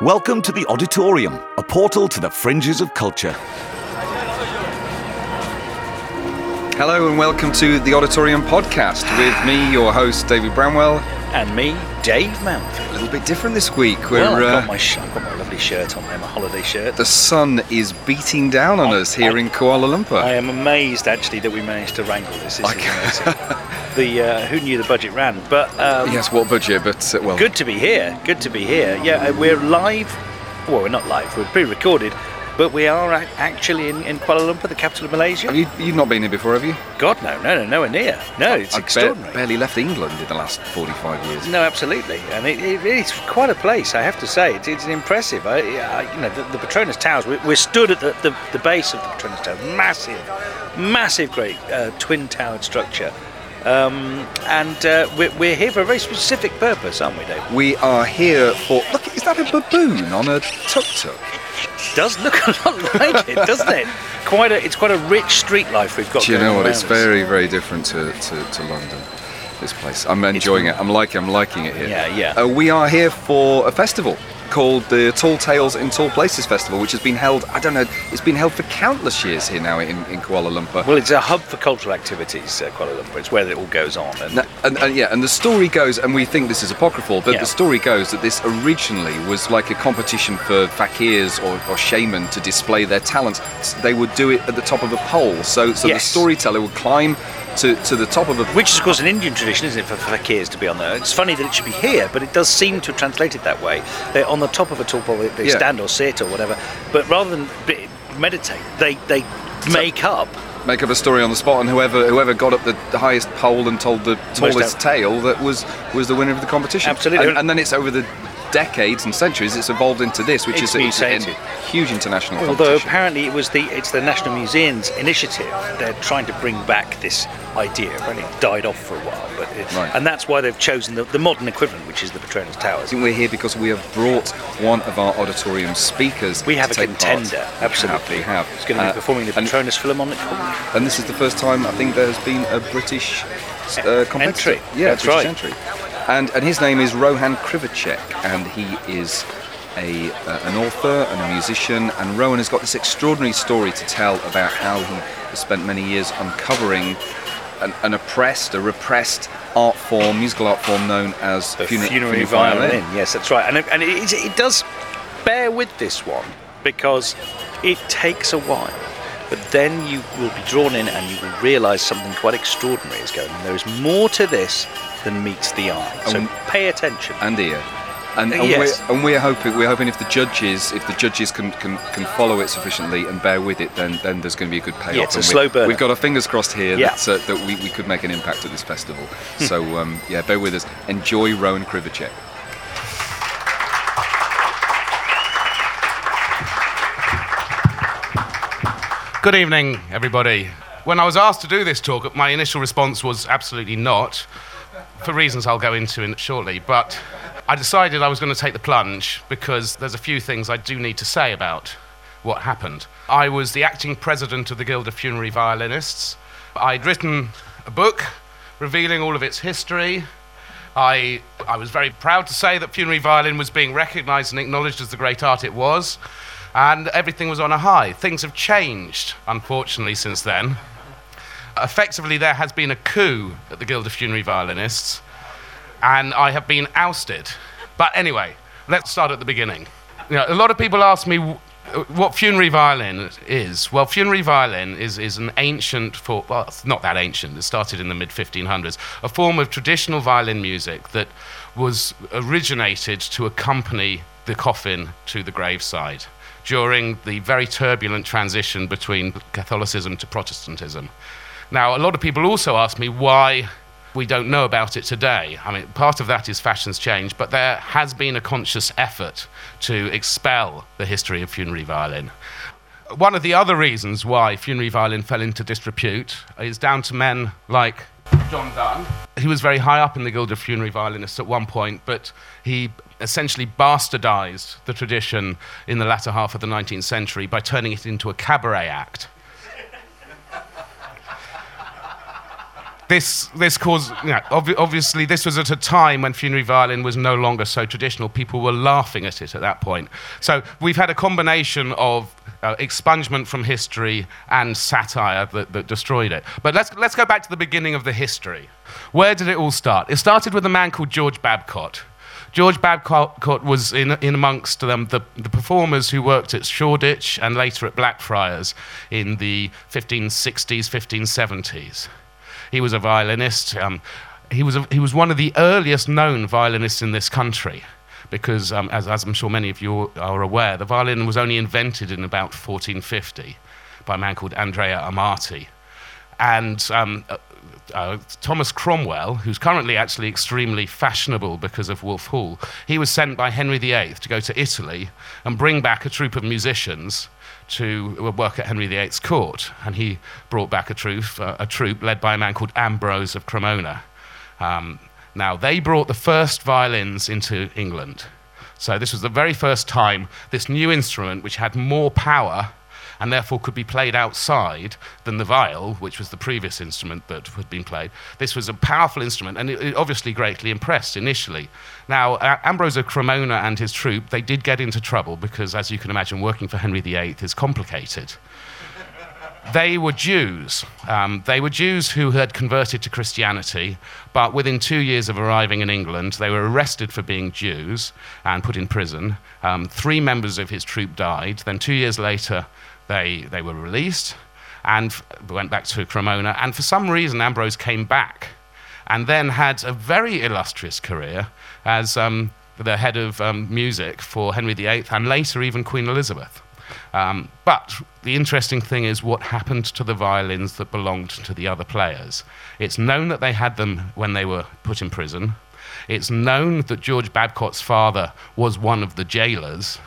Welcome to the Auditorium, a portal to the fringes of culture. Hello and welcome to the Auditorium podcast with me, your host, David Bramwell. And me, Dave Mount. A little bit different this week. We're, Well, I've got, uh, my sh- I've got my lovely shirt on there, my holiday shirt. the sun is beating down on us here in Kuala Lumpur. I am amazed actually that we managed to wrangle this. This I is amazing. the uh, who knew the budget ran, but um, yes, what budget? But uh, well, good to be here. Good to be here. Yeah, uh, we're live. Well, we're not live. We're pre-recorded, but we are actually in, in Kuala Lumpur, the capital of Malaysia. Have you you've not been here before, have you? God, no, no, no, nowhere near. No, it's I've ba- barely left England in the last 45 years. No, absolutely, and it, it, it's quite a place. I have to say, it's, it's impressive. I, I, you know, the, the Petronas Towers. We're, we're stood at the, the, the base of the Petronas Towers, massive, massive, great uh, twin-towered structure, um, and uh, we're, we're here for a very specific purpose, aren't we, Dave? We are here for. Look, is that a baboon on a tuk tuk? Does look a lot like it, doesn't it? Quite a, it's quite a rich street life we've got. Do you know what? It's us. very, very different to, to, to London. This place. I'm enjoying it. I'm liking. I'm liking it here. Yeah, yeah. Uh, we are here for a festival called the Tall Tales in Tall Places Festival, which has been held. I don't know. It's been held for countless years here now in, in Kuala Lumpur. Well, it's a hub for cultural activities, uh, Kuala Lumpur. It's where it all goes on, and Now- and, and yeah, and the story goes, and we think this is apocryphal, but Yeah. the story goes that this originally was like a competition for fakirs or, or shaman to display their talents. They would do it at the top of a pole, so so the storyteller would climb to, to the top of a Which is, of course, an Indian tradition, isn't it, for fakirs to be on there? It's funny that it should be here, but it does seem to have translated that way. They're on the top of a tall pole, they- they Yeah. stand or sit or whatever, but rather than meditate, they, they make up. make up a story on the spot, and whoever whoever got up the, the highest pole and told the tallest tale that was was the winner of the competition. Absolutely. and, and then it's over the decades and centuries it's evolved into this, which It's is a, a huge international Although apparently it was the it's the National Museum's initiative. They're trying to bring back this idea. Apparently it died off for a while, but it, Right. and that's why they've chosen the, the modern equivalent, which is the Petronas Towers. we're here because we have brought one of our auditorium speakers. We have a contender, part. absolutely. We have. It's going to be Uh, performing the and, Petronas Philharmonic. and this is the first time I think there has been a British uh, competitor. Entry. Yeah, That's British right. entry. And and his name is Rohan Kriwaczek, and he is a uh, an author and a musician. And Rohan has got this extraordinary story to tell about how he spent many years uncovering an, an oppressed, a repressed art form, musical art form known as The funi- funerary violin. Yes, that's right. And, it, and it, it does bear with this one because it takes a while. But then you will be drawn in and you will realise something quite extraordinary is going on. There is more to this than meets the eye. So Um, pay attention. and ear. And, and, Yes. we're, and we're hoping we're hoping if the judges if the judges can, can, can follow it sufficiently and bear with it, then then there's going to be a good payoff. Yeah, it's a we- slow burner. We've got our fingers crossed here Yeah. that uh, that we, we could make an impact at this festival. so um, yeah, bear with us. Enjoy Rohan Kriwaczek. Good evening, everybody. When I was asked to do this talk, my initial response was absolutely not, for reasons I'll go into in shortly. But I decided I was going to take the plunge because there's a few things I do need to say about what happened. I was the acting president of the Guild of Funerary Violinists. I'd written a book revealing all of its history. I, I was very proud to say that funerary violin was being recognized and acknowledged as the great art it was, and everything was on a high. Things have changed, unfortunately, since then. Effectively, there has been a coup at the Guild of Funerary Violinists, and I have been ousted. But anyway, let's start at the beginning. You know, a lot of people ask me what funerary violin is. Well, funerary violin is, is an ancient form, well, it's not that ancient, it started in the mid 1500s, a form of traditional violin music that was originated to accompany the coffin to the graveside during the very turbulent transition between Catholicism to Protestantism. Now, a lot of people also ask me why we don't know about it today. I mean, part of that is fashion's change, but there has been a conscious effort to expel the history of funerary violin. One of the other reasons why funerary violin fell into disrepute is down to men like John Dunn. He was very high up in the Guild of Funerary Violinists at one point, but he essentially bastardized the tradition in the latter half of the 19th century by turning it into a cabaret act. This, this caused, you know, ob- obviously, this was at a time when funerary violin was no longer so traditional. People were laughing at it at that point. So we've had a combination of uh, expungement from history and satire that, that destroyed it. But let's, let's go back to the beginning of the history. Where did it all start? It started with a man called George Babcock. George Babcock was in, in amongst them, the, the performers who worked at Shoreditch and later at Blackfriars in the 1560s, 1570s. He was a violinist. Um, he, was a, he was one of the earliest known violinists in this country because, um, as, as I'm sure many of you are aware, the violin was only invented in about 1450 by a man called Andrea Amati. And um, uh, uh, Thomas Cromwell, who's currently actually extremely fashionable because of Wolf Hall, he was sent by Henry VIII to go to Italy and bring back a troupe of musicians to work at Henry VIII's court. And he brought back a troop, uh, a troupe led by a man called Ambrose of Cremona. Um, now, they brought the first violins into England. So, this was the very first time this new instrument, which had more power and therefore could be played outside than the viol, which was the previous instrument that had been played. This was a powerful instrument, and it, it obviously greatly impressed initially. Now, uh, Ambrose of Cremona and his troupe, they did get into trouble because, as you can imagine, working for Henry VIII is complicated they were Jews. Um, they were Jews who had converted to Christianity, but within two years of arriving in England, they were arrested for being Jews and put in prison. Um, three members of his troop died. Then, two years later, they, they were released and went back to Cremona. And for some reason, Ambrose came back and then had a very illustrious career as um, the head of um, music for Henry VIII and later even Queen Elizabeth. Um, but the interesting thing is what happened to the violins that belonged to the other players. It's known that they had them when they were put in prison. It's known that George Babcock's father was one of the jailers.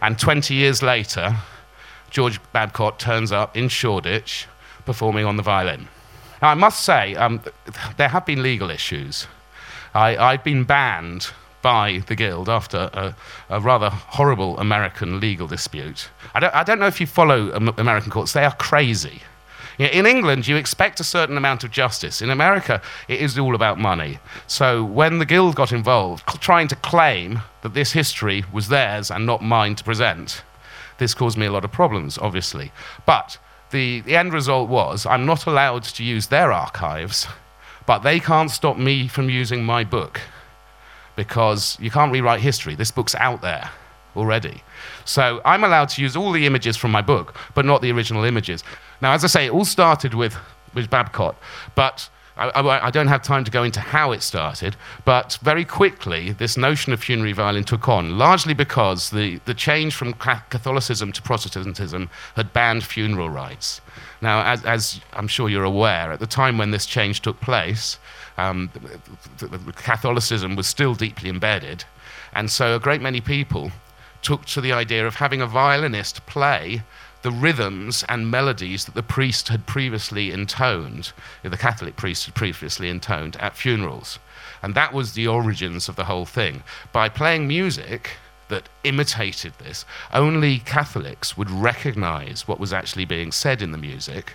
And 20 years later, George Babcock turns up in Shoreditch performing on the violin. Now, I must say, um, there have been legal issues. I, I've been banned by the Guild after a, a rather horrible American legal dispute. I don't, I don't know if you follow American courts, they are crazy. In England, you expect a certain amount of justice. In America, it is all about money. So when the Guild got involved, trying to claim that this history was theirs and not mine to present, this caused me a lot of problems, obviously. But the, the end result was I'm not allowed to use their archives, but they can't stop me from using my book because you can't rewrite history. This book's out there already. So I'm allowed to use all the images from my book, but not the original images. Now, as I say, it all started with, with Babcock, but I, I, I, don't have time to go into how it started, but very quickly this notion of funerary violin took on, largely because the, the change from Catholicism to Protestantism had banned funeral rites. Now, as, as I'm sure you're aware, at the time when this change took place, um, Catholicism was still deeply embedded, and so a great many people took to the idea of having a violinist play the rhythms and melodies that the priest had previously intoned, the Catholic priest had previously intoned at funerals. And that was the origins of the whole thing. By playing music that imitated this, only Catholics would recognize what was actually being said in the music.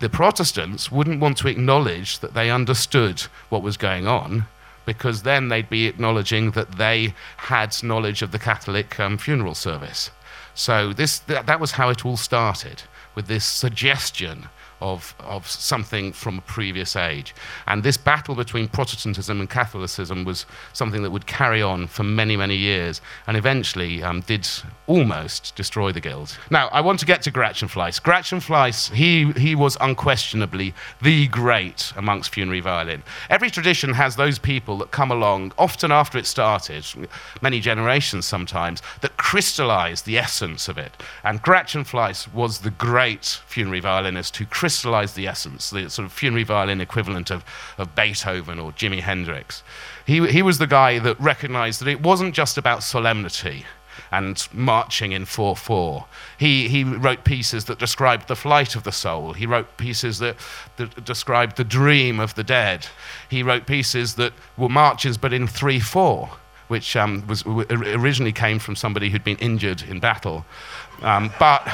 The Protestants wouldn't want to acknowledge that they understood what was going on because then they'd be acknowledging that they had knowledge of the Catholic um, funeral service. So this, that, that was how it all started, with this suggestion of, of something from a previous age. And this battle between Protestantism and Catholicism was something that would carry on for many, many years and eventually um, did almost destroy the Guild. Now, I want to get to Gratchenfleiss. Gratchen Fleiss, he, he was unquestionably the great amongst funerary violin. Every tradition has those people that come along, often after it started, many generations sometimes, that crystallize the essence of it. And Gratchenfleiss was the great funerary violinist who crystallized crystallized the essence, the sort of funerary violin equivalent of, of Beethoven or Jimi Hendrix. He, he was the guy that recognized that it wasn't just about solemnity and marching in 4 4. He, he wrote pieces that described the flight of the soul. He wrote pieces that, that described the dream of the dead. He wrote pieces that were marches but in 3 4 which um, was, originally came from somebody who'd been injured in battle. Um, but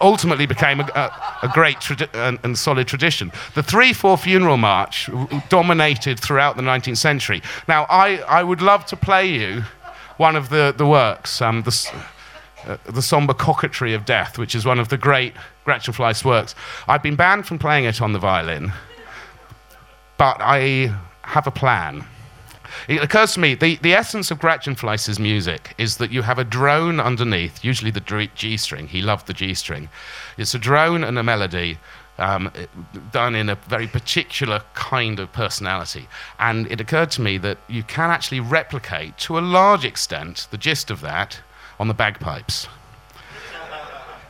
ultimately became a, a, a great tradi- and, and, solid tradition. The 3 4 funeral march dominated throughout the 19th century. Now, I, I would love to play you one of the, the works, um, the, uh, the Somber Coquetry of Death, which is one of the great Gretchen Fleiss works. I've been banned from playing it on the violin, but I have a plan. It occurs to me the, the essence of Gretchen Fleiss's music is that you have a drone underneath, usually the G string. He loved the G string. It's a drone and a melody um, done in a very particular kind of personality. And it occurred to me that you can actually replicate, to a large extent, the gist of that on the bagpipes.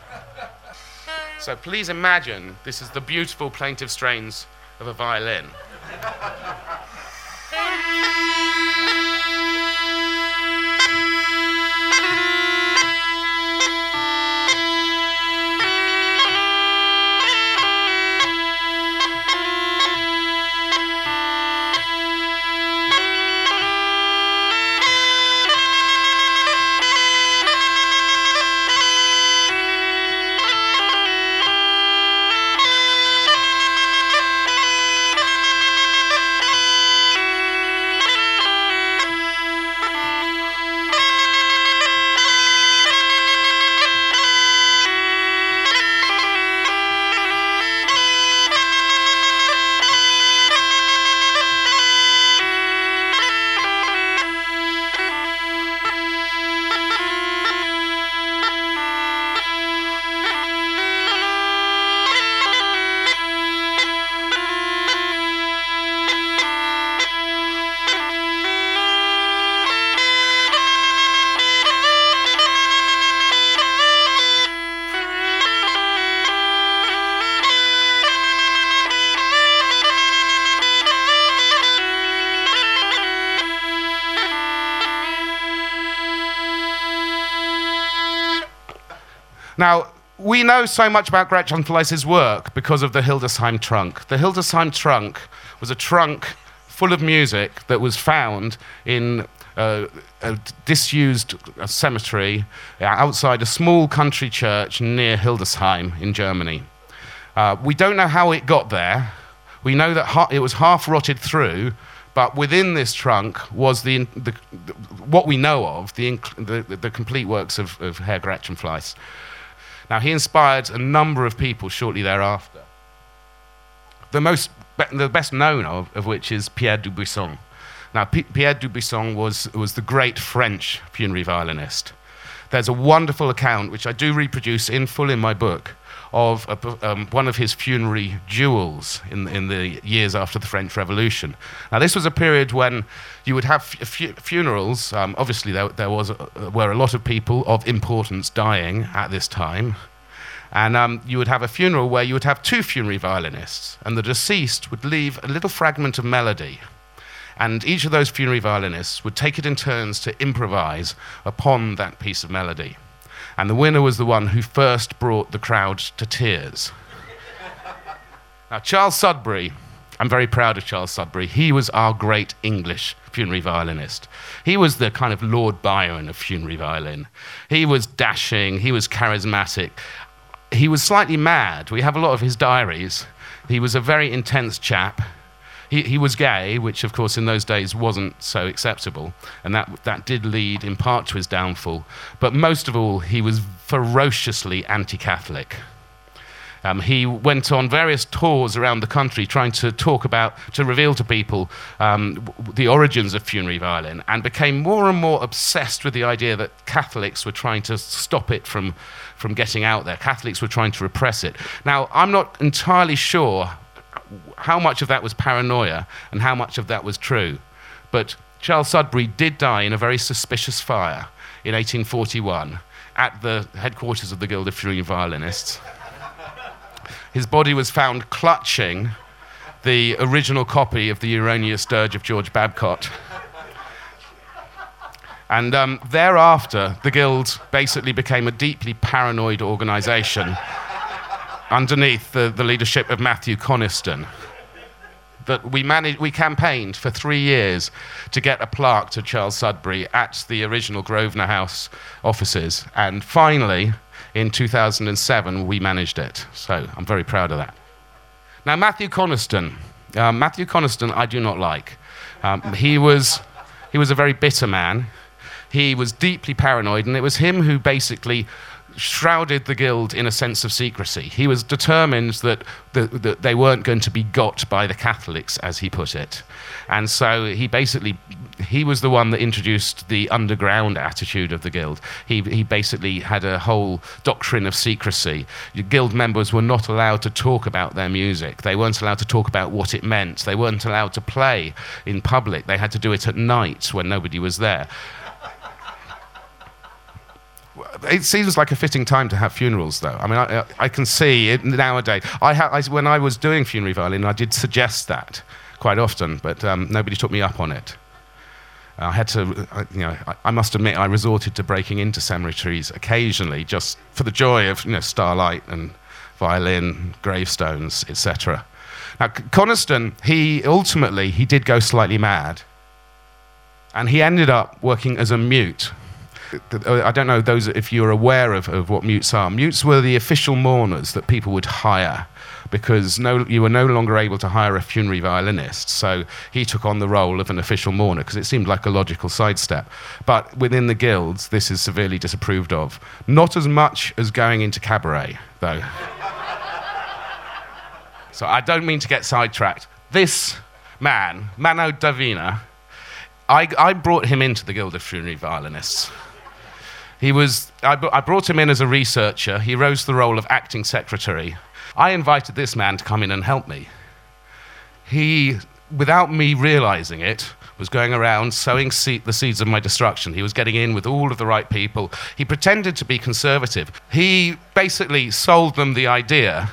so please imagine this is the beautiful plaintive strains of a violin. Thank you. Now, we know so much about Gretchen Fleiss's work because of the Hildesheim trunk. The Hildesheim trunk was a trunk full of music that was found in uh, a disused cemetery outside a small country church near Hildesheim in Germany. Uh, we don't know how it got there. We know that ha- it was half rotted through, but within this trunk was the, the, the what we know of the, the, the complete works of, of Herr Gretchen Fleiss. Now, he inspired a number of people shortly thereafter. The, most, the best known of, of which is Pierre Dubuisson. Now, P- Pierre Dubuisson was, was the great French funerary violinist. There's a wonderful account, which I do reproduce in full in my book, of a, um, one of his funerary duels in, in the years after the French Revolution. Now, this was a period when you would have fu- funerals. Um, obviously, there, there was a, were a lot of people of importance dying at this time. And um, you would have a funeral where you would have two funerary violinists, and the deceased would leave a little fragment of melody. And each of those funerary violinists would take it in turns to improvise upon that piece of melody. And the winner was the one who first brought the crowd to tears. now, Charles Sudbury, I'm very proud of Charles Sudbury. He was our great English funerary violinist. He was the kind of Lord Byron of funerary violin. He was dashing, he was charismatic. He was slightly mad. We have a lot of his diaries. He was a very intense chap. He, he was gay, which, of course, in those days wasn't so acceptable, and that, that did lead in part to his downfall. But most of all, he was ferociously anti Catholic. Um, he went on various tours around the country trying to talk about, to reveal to people um, the origins of funerary violin, and became more and more obsessed with the idea that Catholics were trying to stop it from, from getting out there. Catholics were trying to repress it. Now, I'm not entirely sure how much of that was paranoia and how much of that was true. But Charles Sudbury did die in a very suspicious fire in 1841 at the headquarters of the Guild of Funerary Violinists. His body was found clutching the original copy of the Erroneous Dirge of George Babcock. And um, thereafter, the Guild basically became a deeply paranoid organization underneath the, the leadership of Matthew Coniston. that we managed, we campaigned for three years to get a plaque to Charles Sudbury at the original Grosvenor House offices. And finally, in 2007, we managed it. So I'm very proud of that. Now, Matthew Coniston. Uh, Matthew Coniston, I do not like. Um, he, was, he was a very bitter man. He was deeply paranoid, and it was him who basically shrouded the guild in a sense of secrecy. He was determined that, the, that they weren't going to be got by the Catholics, as he put it. And so he basically, he was the one that introduced the underground attitude of the guild. He, he basically had a whole doctrine of secrecy. Guild members were not allowed to talk about their music. They weren't allowed to talk about what it meant. They weren't allowed to play in public. They had to do it at night when nobody was there it seems like a fitting time to have funerals, though. I mean, I, I can see it nowadays. I, ha- I, when I was doing funerary violin, I did suggest that quite often, but um, nobody took me up on it. I had to, you know, I, must admit, I resorted to breaking into cemeteries occasionally, just for the joy of, you know, starlight and violin, gravestones, etc. Now, Coniston, he ultimately he did go slightly mad, and he ended up working as a mute uh, I don't know those if you're aware of, of what mutes are. Mutes were the official mourners that people would hire because no, you were no longer able to hire a funerary violinist. So he took on the role of an official mourner because it seemed like a logical sidestep. But within the guilds, this is severely disapproved of. Not as much as going into cabaret, though. so I don't mean to get sidetracked. This man, Mano Divina, I, I brought him into the Guild of Funerary Violinists. He was, I, I brought him in as a researcher. He rose the role of acting secretary. I invited this man to come in and help me. He, without me realizing it, was going around sowing the seeds of my destruction. He was getting in with all of the right people. He pretended to be conservative. He basically sold them the idea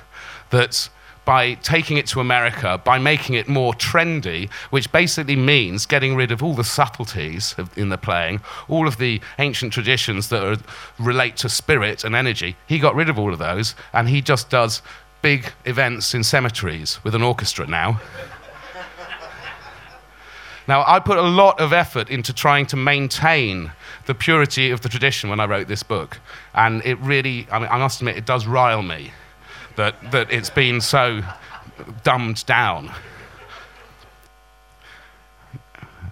that by taking it to America, by making it more trendy, which basically means getting rid of all the subtleties of, in the playing, all of the ancient traditions that are, relate to spirit and energy. He got rid of all of those, and he just does big events in cemeteries with an orchestra now. Now, I put a lot of effort into trying to maintain the purity of the tradition when I wrote this book. And it really, I, mean, I must admit, it does rile me that, that it's been so dumbed down.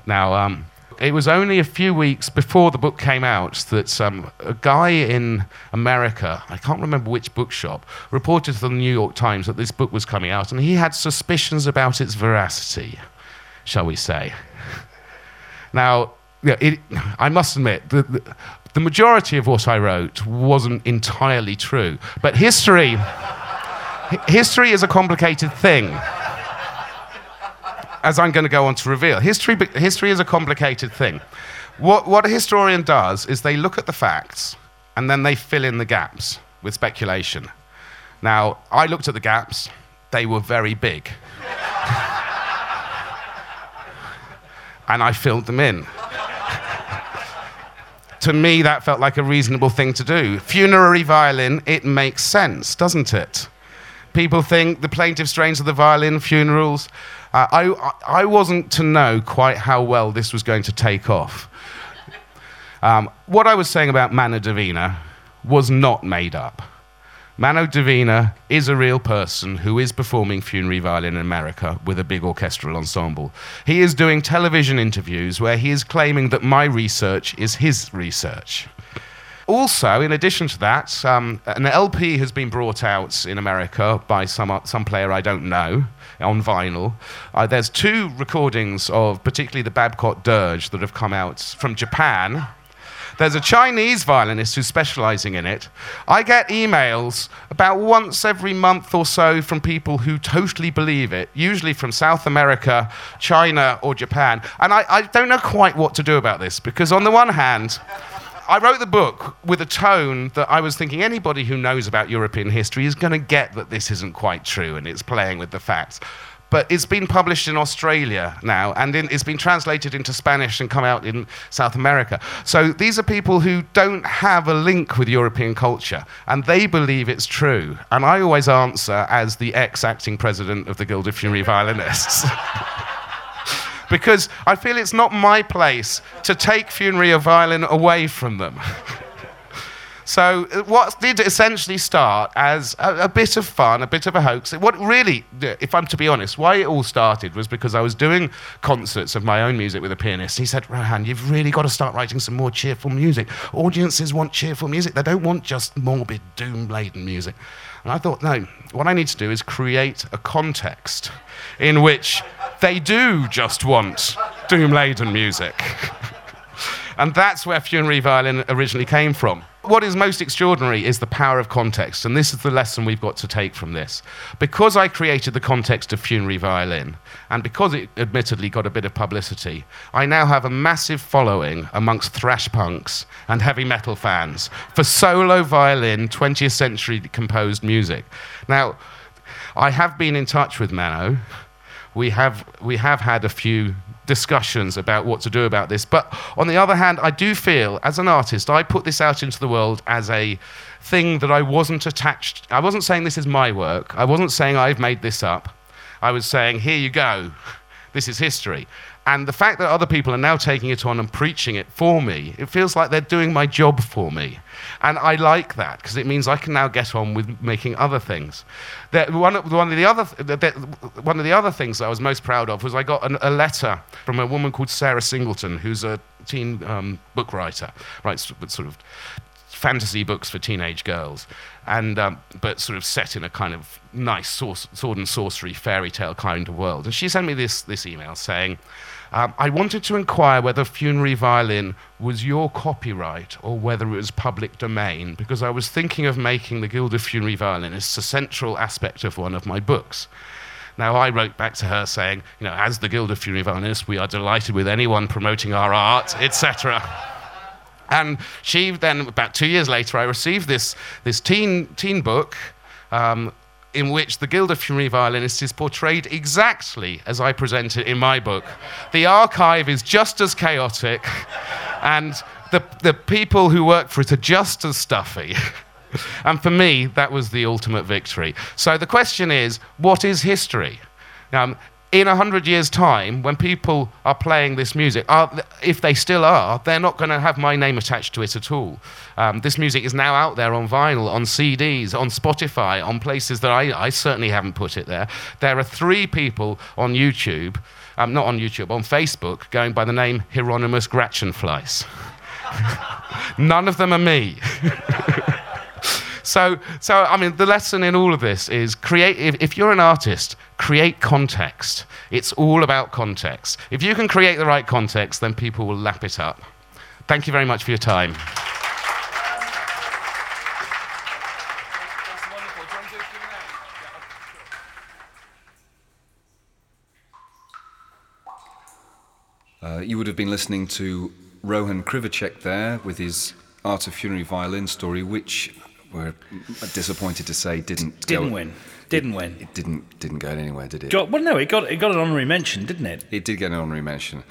Now, um, it was only a few weeks before the book came out that um, a guy in America, I can't remember which bookshop, reported to the New York Times that this book was coming out, and he had suspicions about its veracity, shall we say. Now, it, I must admit, the, the, the majority of what I wrote wasn't entirely true, but history history is a complicated thing. As I'm going to go on to reveal, history, history is a complicated thing. What, what a historian does is they look at the facts and then they fill in the gaps with speculation. Now, I looked at the gaps, they were very big. and I filled them in. to me, that felt like a reasonable thing to do. Funerary violin, it makes sense, doesn't it? People think the plaintive strains of the violin funerals. Uh, I, I wasn't to know quite how well this was going to take off. Um, what I was saying about Mano Divina was not made up. Mano Divina is a real person who is performing funerary violin in America with a big orchestral ensemble. He is doing television interviews where he is claiming that my research is his research. Also, in addition to that, um, an LP has been brought out in America by some, some player I don't know on vinyl. Uh, there's two recordings of particularly the Babcock Dirge that have come out from Japan. There's a Chinese violinist who's specializing in it. I get emails about once every month or so from people who totally believe it, usually from South America, China, or Japan. And I, I don't know quite what to do about this because, on the one hand, I wrote the book with a tone that I was thinking anybody who knows about European history is going to get that this isn't quite true and it's playing with the facts. but it's been published in Australia now, and in, it's been translated into Spanish and come out in South America. So these are people who don't have a link with European culture, and they believe it's true. And I always answer as the ex-acting president of the Guild of Funerary Violinists. because I feel it's not my place to take funerary violin away from them. So, uh, what did essentially start as a, a, bit of fun, a bit of a hoax. What really, if I'm to be honest, why it all started was because I was doing concerts of my own music with a pianist. He said, Rohan, you've really got to start writing some more cheerful music. Audiences want cheerful music, they don't want just morbid, doom laden music. And I thought, no, what I need to do is create a context in which they do just want doom laden music. and that's where funerary violin originally came from. What is most extraordinary is the power of context, and this is the lesson we've got to take from this. Because I created the context of funerary violin, and because it admittedly got a bit of publicity, I now have a massive following amongst thrash punks and heavy metal fans for solo violin 20th century composed music. Now, I have been in touch with Mano. We have, we have had a few discussions about what to do about this. But on the other hand, I do feel, as an artist, I put this out into the world as a thing that I wasn't attached. I wasn't saying this is my work. I wasn't saying I've made this up. I was saying, here you go. This is history. And the fact that other people are now taking it on and preaching it for me, it feels like they're doing my job for me. And I like that because it means I can now get on with making other things. one, of, one, of the other, one of the other things I was most proud of was I got an, a letter from a woman called Sarah Singleton, who's a teen um, book writer, writes sort of fantasy books for teenage girls, and um, but sort of set in a kind of nice sword and sorcery fairy tale kind of world. And she sent me this this email saying. Um, I wanted to inquire whether Funerary Violin was your copyright or whether it was public domain, because I was thinking of making the Guild of Funerary Violinists a central aspect of one of my books. Now, I wrote back to her saying, you know, as the Guild of Funerary Violinists, we are delighted with anyone promoting our art, etc. And she then, about two years later, I received this, this teen, teen book um, in which the Guild of Funerary Violinists is portrayed exactly as I present it in my book. The archive is just as chaotic, and the, the people who work for it are just as stuffy. and for me, that was the ultimate victory. So the question is what is history? Um, in 100 years' time, when people are playing this music, are, if they still are, they're not going to have my name attached to it at all. Um, this music is now out there on vinyl, on CDs, on Spotify, on places that I, I certainly haven't put it there. There are three people on YouTube, um, not on YouTube, on Facebook, going by the name Hieronymus Gratchenfleiss. None of them are me. So, so I mean, the lesson in all of this is create. If, if you're an artist, create context. It's all about context. If you can create the right context, then people will lap it up. Thank you very much for your time. Uh, you would have been listening to Rohan Kriwaczek there with his Art of Funerary Violin story, which we're disappointed to say didn't didn't go, win. Didn't it, win. It didn't didn't go anywhere, did it? Got, well, no, it got it got an honorary mention, didn't it? It did get an honorary mention.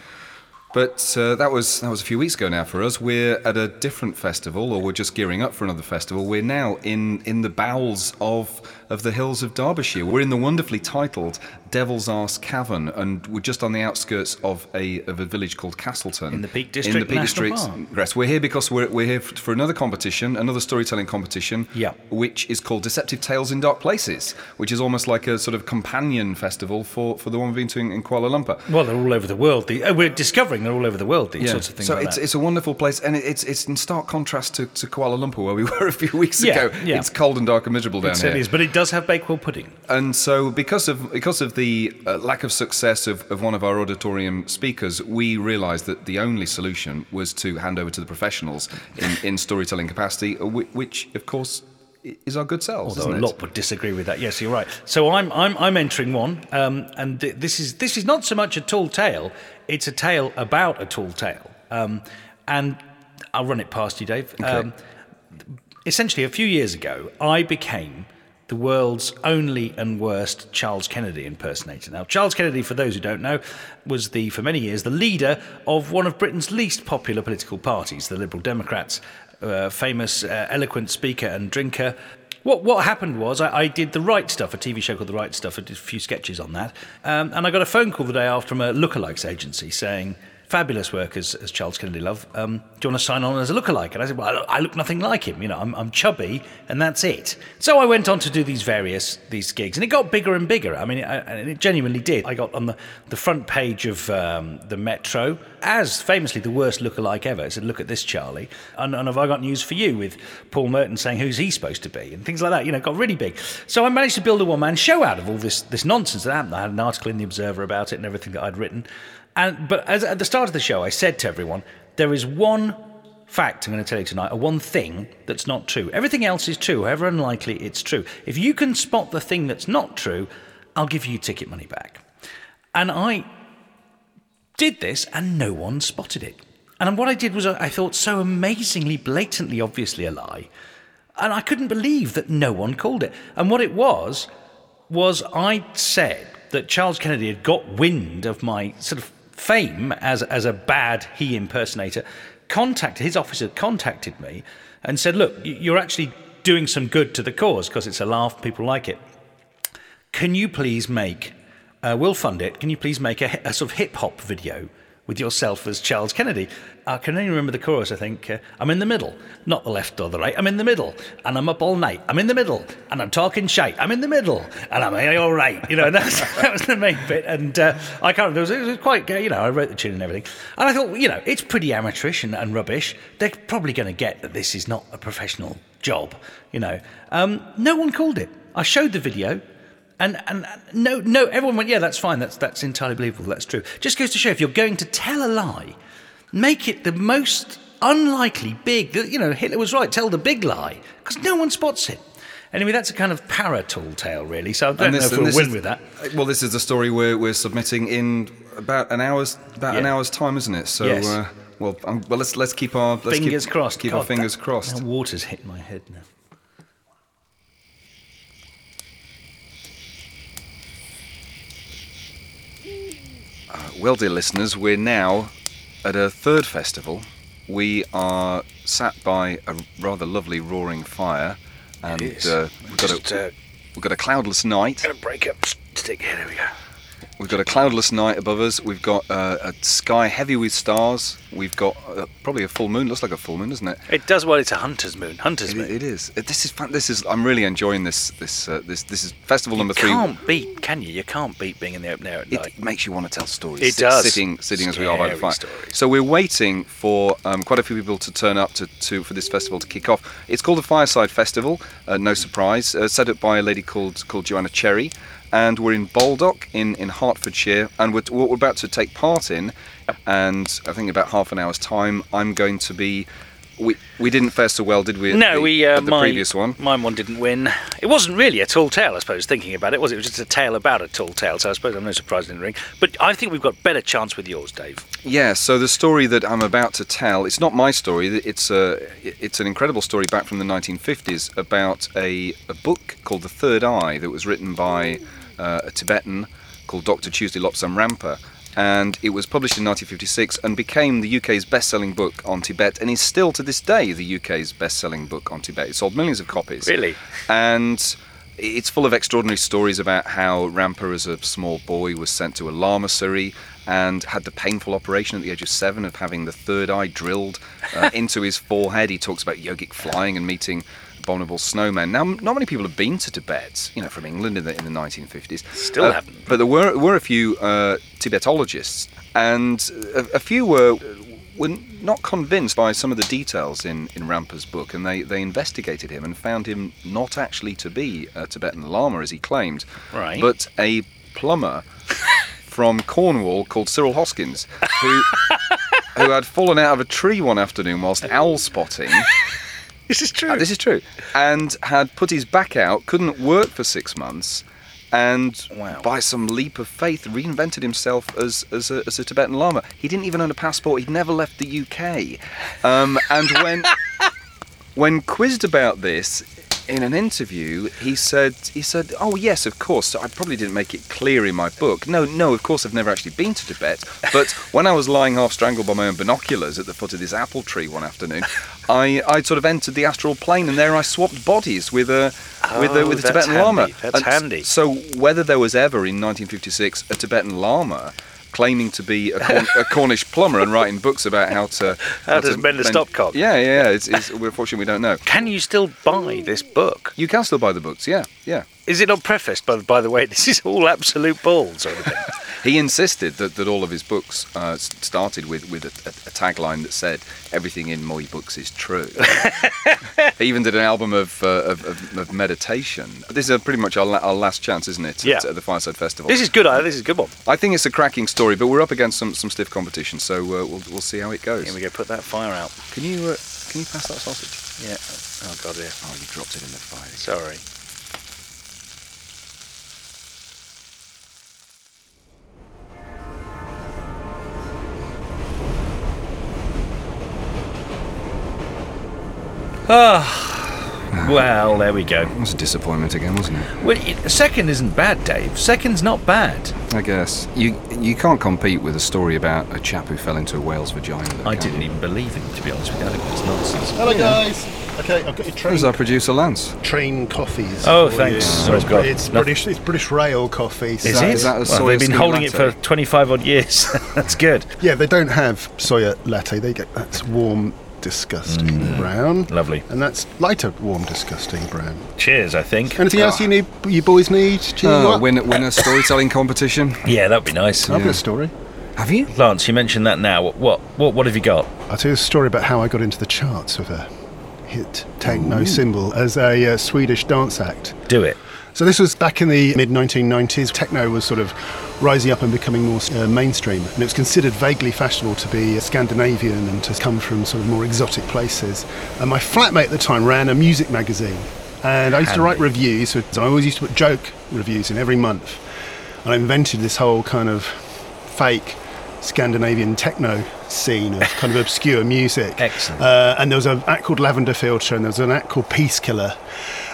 But uh, that was that was a few weeks ago now for us. We're at a different festival, or we're just gearing up for another festival. We're now in in the bowels of of the hills of Derbyshire. We're in the wonderfully titled Devil's Arse Cavern, and we're just on the outskirts of a of a village called Castleton in the Peak District. In the Peak District. Yes, we're here because we're we're here for another competition, another storytelling competition. Yeah. Which is called Deceptive Tales in Dark Places, which is almost like a sort of companion festival for, for the one we've been to in, in Kuala Lumpur. Well, they're all over the world. The, uh, we're discovering they're all over the world. These yeah. sorts of things. So like it's that. it's a wonderful place, and it's it's in stark contrast to, to Kuala Lumpur where we were a few weeks yeah, ago. Yeah. It's cold and dark and miserable down it here. It is, but it does have bakewell pudding. And so, because of because of the uh, lack of success of, of one of our auditorium speakers, we realised that the only solution was to hand over to the professionals in, in storytelling capacity, uh, which, of course, is our good selves. Although a lot would disagree with that. Yes, you're right. So I'm I'm I'm entering one, um, and th- this is this is not so much a tall tale; it's a tale about a tall tale. Um, and I'll run it past you, Dave. Okay. Um, essentially, a few years ago, I became the world's only and worst Charles Kennedy impersonator. Now, Charles Kennedy, for those who don't know, was the, for many years, the leader of one of Britain's least popular political parties, the Liberal Democrats. Uh, famous, uh, eloquent speaker and drinker. What, what happened was I, I, did The Right Stuff, a TV show called The Right Stuff. I did a few sketches on that. Um, and I got a phone call the day after from a lookalikes agency saying, fabulous work as, as Charles Kennedy Love. Um, do you want to sign on as a lookalike? And I said, well, I look nothing like him. You know, I'm, I'm, chubby, and that's it. So I went on to do these various these gigs, and it got bigger and bigger. I mean, it, and it genuinely did. I got on the, the front page of um, the Metro as famously the worst lookalike ever. I said, look at this, Charlie. And, and have I got news for you with Paul Merton saying who's he supposed to be and things like that. You know, got really big. So I managed to build a one man show out of all this this nonsense that happened. I had an article in the Observer about it and everything that I'd written. And but as at the start of the show, I said to everyone, there is one fact I'm going to tell you tonight, or one thing that's not true. Everything else is true, however unlikely it's true. If you can spot the thing that's not true, I'll give you ticket money back. And I did this, and no one spotted it. And what I did was I thought so amazingly, blatantly, obviously a lie. And I couldn't believe that no one called it. And what it was, was I said that Charles Kennedy had got wind of my sort of fame as, as a bad he impersonator, contacted his officer contacted me and said, "Look, you're actually doing some good to the cause because it's a laugh, people like it. Can you please make? Uh, we'll fund it. Can you please make a, a sort of hip hop video with yourself as Charles Kennedy. I can only remember the chorus, I think. Uh, I'm in the middle, not the left or the right. I'm in the middle, and I'm up all night. I'm in the middle, and I'm talking shite. I'm in the middle, and I'm all right. You know, that's, that was the main bit. And uh, I can't remember, it was, it was quite, you know, I wrote the tune and everything. And I thought, you know, it's pretty amateurish and, and rubbish. They're probably going to get that this is not a professional job, you know. Um, no one called it. I showed the video. And, and no, no, everyone went, yeah, that's fine. That's, that's entirely believable. That's true. Just goes to show if you're going to tell a lie, make it the most unlikely big. You know, Hitler was right. Tell the big lie because no one spots it. Anyway, that's a kind of para-tall tale, really. So I don't this, know if we'll win is, with that. Well, this is the story we're, we're submitting in about an hour's about yeah. an hour's time, isn't it? So, yes. uh, well, um, well, let's let's keep our let's fingers keep, crossed. Keep God, our fingers that, crossed. That water's hit my head now. Well, dear listeners, we're now at a third festival. We are sat by a rather lovely roaring fire, and uh, we've got Just, a uh, we've got a cloudless night. Gonna break up stick. Here we go. We've got a cloudless night above us. We've got uh, a sky heavy with stars. We've got probably a full moon. Looks like a full moon, doesn't it? It does. Well, it's a hunter's moon. Hunter's it, moon. It is. This is fun. This is. I'm really enjoying this. This. Uh, this. This is festival number three. You can't beat, can you? You can't beat being in the open air at night. It makes you want to tell stories. It does. Sitting, sitting Scary as we are by the fire. Stories. So we're waiting for um, quite a few people to turn up to, to for this festival to kick off. It's called the Fireside Festival. Uh, no surprise. Uh, set up by a lady called called Joanna Cherry and we're in Baldock in, in Hertfordshire, and what we're about to take part in, and I think about half an hour's time, I'm going to be. We, we didn't fare so well, did we? no, the, we uh, the my, previous one. Mine one didn't win. It wasn't really a tall tale, I suppose. Thinking about it, was it? It was just a tale about a tall tale. So I suppose I'm no surprise in the ring. But I think we've got better chance with yours, Dave. Yeah. So the story that I'm about to tell, it's not my story. It's a it's an incredible story back from the 1950s about a, a book called The Third Eye that was written by uh, a Tibetan called Dr. Tuesday Lobsang Rampa. And it was published in 1956 and became the UK's best selling book on Tibet, and is still to this day the UK's best selling book on Tibet. It sold millions of copies. Really? And it's full of extraordinary stories about how Rampa, as a small boy, was sent to a lamasery and had the painful operation at the age of seven of having the third eye drilled uh, into his forehead. He talks about yogic flying and meeting abominable snowmen. Now, not many people have been to Tibet, you know, from England in the, in the 1950s. Still uh, haven't. But there were, were a few uh, Tibetologists, and a, a, few were were not convinced by some of the details in, in Rampa's book, and they, they investigated him and found him not actually to be a Tibetan Lama, as he claimed, right. but a plumber from Cornwall called Cyril Hoskins, who, who had fallen out of a tree one afternoon whilst owl spotting. This is true. Uh, this is true. And had put his back out, couldn't work for six months, and wow. by some leap of faith reinvented himself as, as, a, as a Tibetan Lama. He didn't even own a passport, he'd never left the UK. Um, and when, when quizzed about this, in an interview, he said, he said, "Oh yes, of course. I probably didn't make it clear in my book. No, no, of course, I've never actually been to Tibet. But when I was lying half strangled by my own binoculars at the foot of this apple tree one afternoon, I, I sort of entered the astral plane, and there I swapped bodies with a with a, Oh, with a Tibetan lama. that's And handy. So whether there was ever in 1956 a Tibetan lama." Claiming to be a, Corn- a Cornish plumber and writing books about how to How to mend a stopcock. Yeah, yeah, yeah. It's, it's, we're fortunate we don't know. Can you still buy this book? You can still buy the books, yeah, yeah. Is it not prefaced by, by the way, this is all absolute balls sort of thing? He insisted that, that all of his books uh, started with, with a, a, tagline that said, Everything in my books is true. he even did an album of, uh, of, of, of meditation. This is pretty much our, la- our last chance, isn't it? Yeah. At, at the Fireside Festival. this is good. uh, This is a good one. I think it's a cracking story, but we're up against some, some stiff competition, so uh, we'll, we'll see how it goes. Here we go. Put that fire out. Can you uh, can you pass that sausage? Yeah. Oh god, yeah. Oh, you dropped it in the fire. Sorry. Ah, well, there we go. It was a disappointment again, wasn't it? Well, it- second isn't bad, Dave. Second's not bad. I guess you you can't compete with a story about a chap who fell into a whale's vagina. I can didn't you? even believe him, to be honest with you. I think it's nonsense. Hello, guys. Okay, I've got your train, Who's our producer, Lance? train coffees. Oh, for thanks. you. Oh, God. It's No- British. It's British Rail coffee. Is that- it? is that a well, soya they've been screen holding it for latte? 25 odd years. That's good. Yeah, they don't have soya latte. They get that's warm, disgusting Mm. brown. Lovely. And that's lighter, warm, disgusting brown. Cheers, I think. Anything else you need? You boys need? Do you Oh, win, win a storytelling competition. Yeah, that'd be nice. I've got a story. Have you? Lance, you mentioned that now. What, what, what, what have you got? I'll tell you a story about how I got into the charts with a hit techno symbol as a uh, Swedish dance act. Do it. So this was back in the mid 1990s. Techno was sort of rising up and becoming more uh, mainstream, and it was considered vaguely fashionable to be Scandinavian and to come from sort of more exotic places. And my flatmate at the time ran a music magazine, and I used to write reviews. So I always used to put joke reviews in every month, and I invented this whole kind of fake Scandinavian techno scene of kind of obscure music. Excellent. Uh, and there was an act called Lavender Filter, and there was an act called Peace Killer.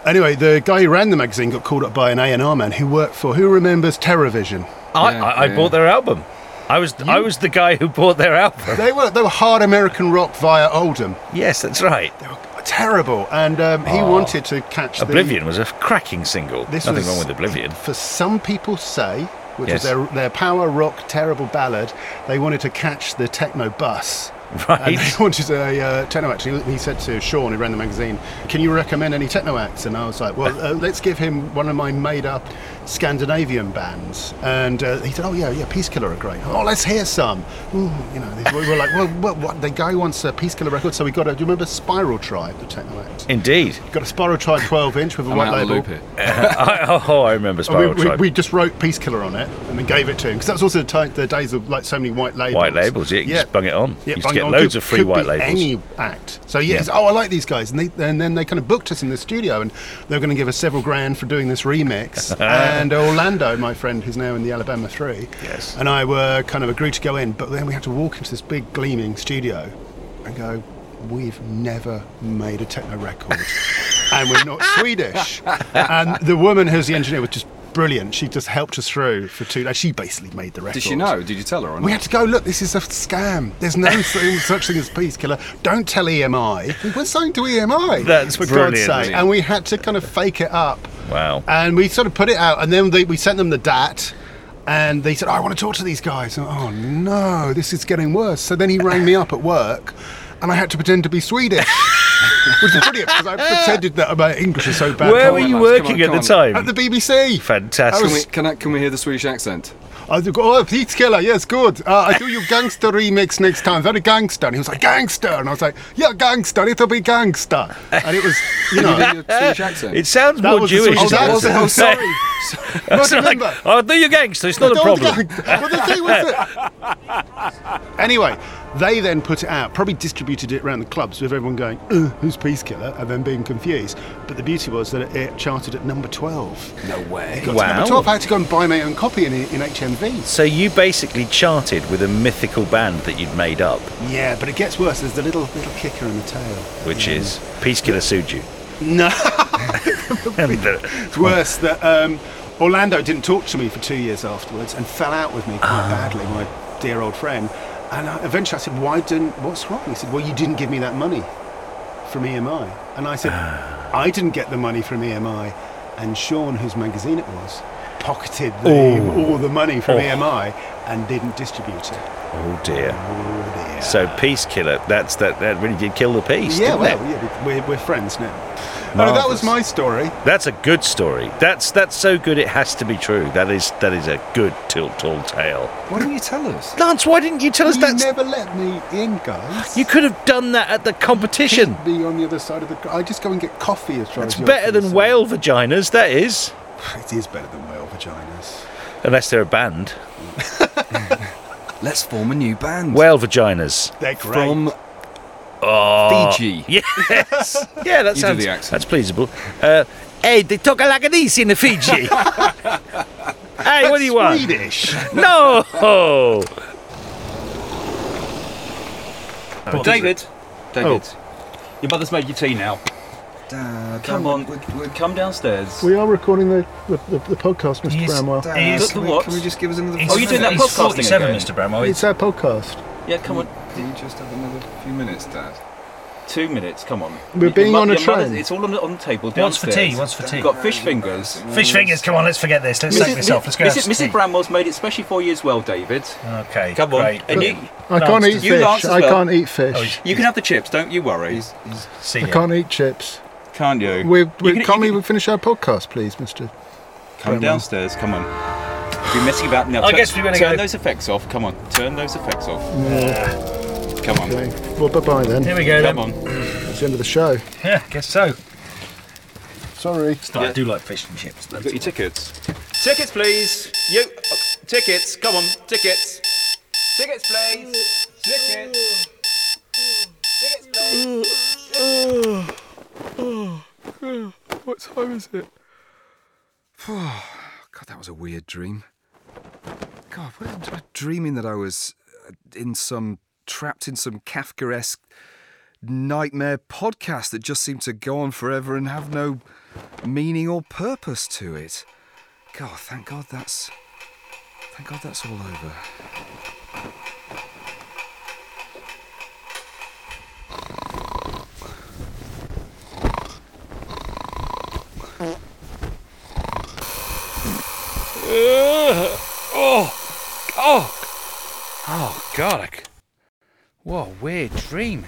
Anyway, the guy who ran the magazine got called up by an A&R man who worked for, who remembers Terrorvision? I, Yeah, I, I yeah. bought their album. I was I was the guy who bought their album. They were, they were hard American rock via Oldham. yes, that's right. They were terrible, and um, he wanted to catch the- Oblivion was a cracking single. This Nothing was- wrong with Oblivion. For some people say, which Yes. was their, their power rock terrible ballad, they wanted to catch the techno bus. And Right. they wanted a uh, techno act. He, he said to Sean, who ran the magazine, "Can you recommend any techno acts?" And I was like, "Well, uh, let's give him one of my made-up Scandinavian bands." And uh, he said, "Oh yeah, yeah, Peace Killer are great. Oh, let's hear some." Ooh, you know, we were like, "Well, what, what? The guy wants a Peace Killer record, so we got a. Do you remember Spiral Tribe, the techno act? Indeed. Got a Spiral Tribe 12-inch with a I'm white out of the label. loop. I, oh, I remember And Spiral we, we, Tribe. we just wrote Peace Killer on it and then gave it to him because that's also the, time, the days of like so many white labels. White labels, yeah, you just bung it on. You used to bung get it loads Could- of free white be labels. Any act. So yes, Yeah. oh, I like these guys, and, they, and then they kind of booked us in the studio, and they were going to give us several grand for doing this remix. and Orlando, my friend, who's now in the Alabama Three, Yes. and I were kind of agreed to go in, but then we had to walk into this big gleaming studio and go. We've never made a techno record, and we're not Swedish. And the woman who's the engineer was just brilliant. She just helped us through for two. days. She basically made the record. Did she know? Did you tell her or not? We had to go, look, this is a scam. There's no such thing as Peace Killer. Don't tell EMI. We're something to EMI. That's for brilliant. God's sake. And we had to kind of fake it up. Wow. And we sort of put it out, and then they, we sent them the DAT. And they said, oh, I want to talk to these guys. And, oh no, this is getting worse. So then he rang me up at work, and I had to pretend to be Swedish, which is brilliant because I pretended that my English is so bad. Where were you come working on, at the time? At the BBC. Fantastic. Can we, can, I, can we hear the Swedish accent? I was like, oh, Pete's Killer, yes, good. Uh, I do your gangster remix next time, very gangster. And he was like, gangster. And I was like, yeah, gangster, it'll be gangster. And it was, you know, you Swedish accent? It sounds That more Jewish. Than accent. it Oh, sorry. Like, oh, do your gangster. It's not a problem. gang- But the thing was that. Anyway, they then put it out, probably distributed it around the clubs with everyone going, uh, who's Peace Killer? And then being confused. But the beauty was that it, charted at number 12. no way. Got Wow. number 12. I had to go and buy my own copy in, in HMV. So you basically charted with a mythical band that you'd made up, Yeah, but it gets worse. There's the little little kicker in the tail. which is Peace Killer sued you. No. It's worse that um, Orlando didn't talk to me for two years afterwards and fell out with me quite badly, my dear old friend. And I, eventually I said, Why didn't, what's wrong? He said, Well, you didn't give me that money from EMI. And I said, ah. I didn't get the money from EMI. And Sean, whose magazine it was, pocketed the, all the money from oh. EMI and didn't distribute it. Oh dear. Oh dear. So peace killer. That's that. That really did kill the peace. yeah, didn't well, yeah, we're, we're friends now. Oh, that was my story. That's a good story. That's that's so good. It has to be true. That is that is a good tilt tall tale. Why don't you tell us? Lance, why didn't you tell us You that? never let me in, guys. You could have done that at the competition. be on the other side of the. I just go and get coffee as far It's better than concerned. whale vaginas. That is, It is better than whale vaginas. unless they're a band. Let's form a new band. Whale vaginas. They're great. from Oh, Fiji. yes. yeah, that do sounds. the accent. That's pleasable. Uh, hey, they talk like this in the Fiji. hey, what do you want? Swedish. No. Oh. David, David, Oh. your mother's made your tea now. Dad, Come on, come downstairs. We are recording the, the, the, the podcast, Mr. He's- Bramwell. Dad, is- can, The we, what? can we just give us another He's, Oh, you're doing that he's podcasting 47, again? Mr. Bramwell. It's our podcast. Yeah, come on. Can you just have another few minutes, Dad? Two minutes, come on. We're Your being mu- on a your mother's- train. It's all on the, on the table What's for downstairs. tea? What's for tea? You've got fish fingers. Fish fingers, come on, let's forget this. Let's take this off. Let's go Mrs. have some Mrs. tea. Bramwell's made it specially for you as well, David. Okay, Come on. great. And you, I can't eat You fish. Lance as I well. can't eat Oh, fish. you can have the chips, don't you worry. He's, he's see I ya. can't eat chips. Can't you? We, You we, can- can't you we finish our podcast, please, Mr. Come downstairs, come on. You're messing about now. I Turn- guess we're gonna turn go- those effects off. Come on, turn those effects off. Yeah, Come on, okay. Well, bye bye then. Here we go come then. on. That's the end of the show. Yeah, guess so. Sorry. I do like fish and chips. Got your tickets. Tickets, please. You uh, tickets. Come on, tickets. Tickets, please. Tickets. Tickets, please. What time is it? God, that was a weird dream. God, what am I dreaming that I was uh, in some trapped in some Kafkaesque nightmare podcast that just seemed to go on forever and have no meaning or purpose to it. God, thank God that's thank God that's all over. Oh God! I c what a weird dream.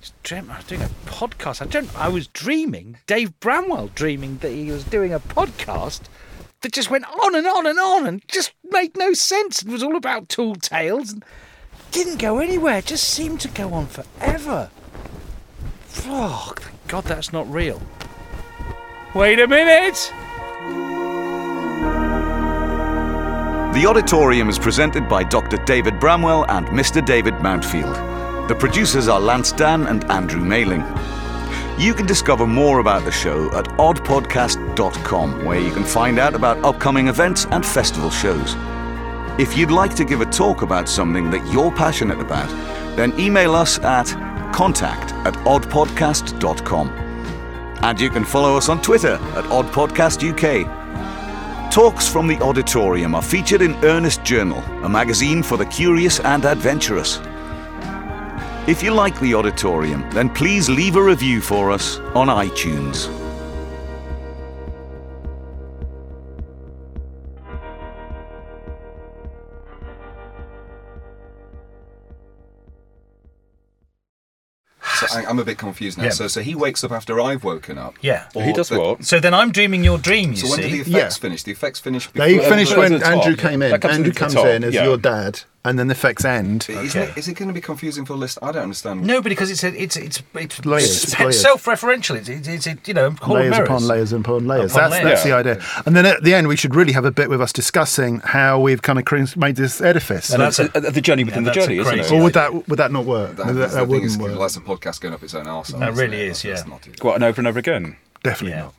Just dreamt I was doing a podcast. I don't. I was dreaming. Dave Bramwell dreaming that he was doing a podcast that just went on and on and on and just made no sense. It was all about tall tales and didn't go anywhere. It just seemed to go on forever. Oh, thank God that's not real. Wait a minute. The Odditorium is presented by Dr. David Bramwell and Mr. David Mountfield. The producers are Lance Dann and Andrew Mailing. You can discover more about the show at oddpodcast.com, where you can find out about upcoming events and festival shows. If you'd like to give a talk about something that you're passionate about, then email us at contact at oddpodcast.com. And you can follow us on Twitter at oddpodcastuk. Talks from the Odditorium are featured in Ernest Journal, a magazine for the curious and adventurous. If you like the Odditorium, then please leave a review for us on iTunes. I, I'm a bit confused now. Yeah. So, so he wakes up after I've woken up. Yeah. Or He does the- what? So then I'm dreaming your dream, you So when did the effects Yeah. finish? The effects finish. They before- finished goes when to the top. Andrew came in. Andrew comes in as yeah. your dad, and then the effects end. Isn't Okay. it, is it going to be confusing for listeners? I don't understand. No, because it's a, it's it's it's, Layers, it's it's layers. self-referential. It's, it's, it's a, you know Hall of layers mirrors. upon layers upon layers. Upon that's layers. that's the idea. And then at the end, we should really have a bit with us discussing how we've kind of cre- made this edifice. And that's a, the journey within Yeah, the that's a journey, isn't crazy- it? or would that would that not work? That, that, that's that the thing wouldn't is, work. that's a podcast going up its own arse. That really is, yeah. Let's not do that. What, and over and over again? Definitely Yeah. not.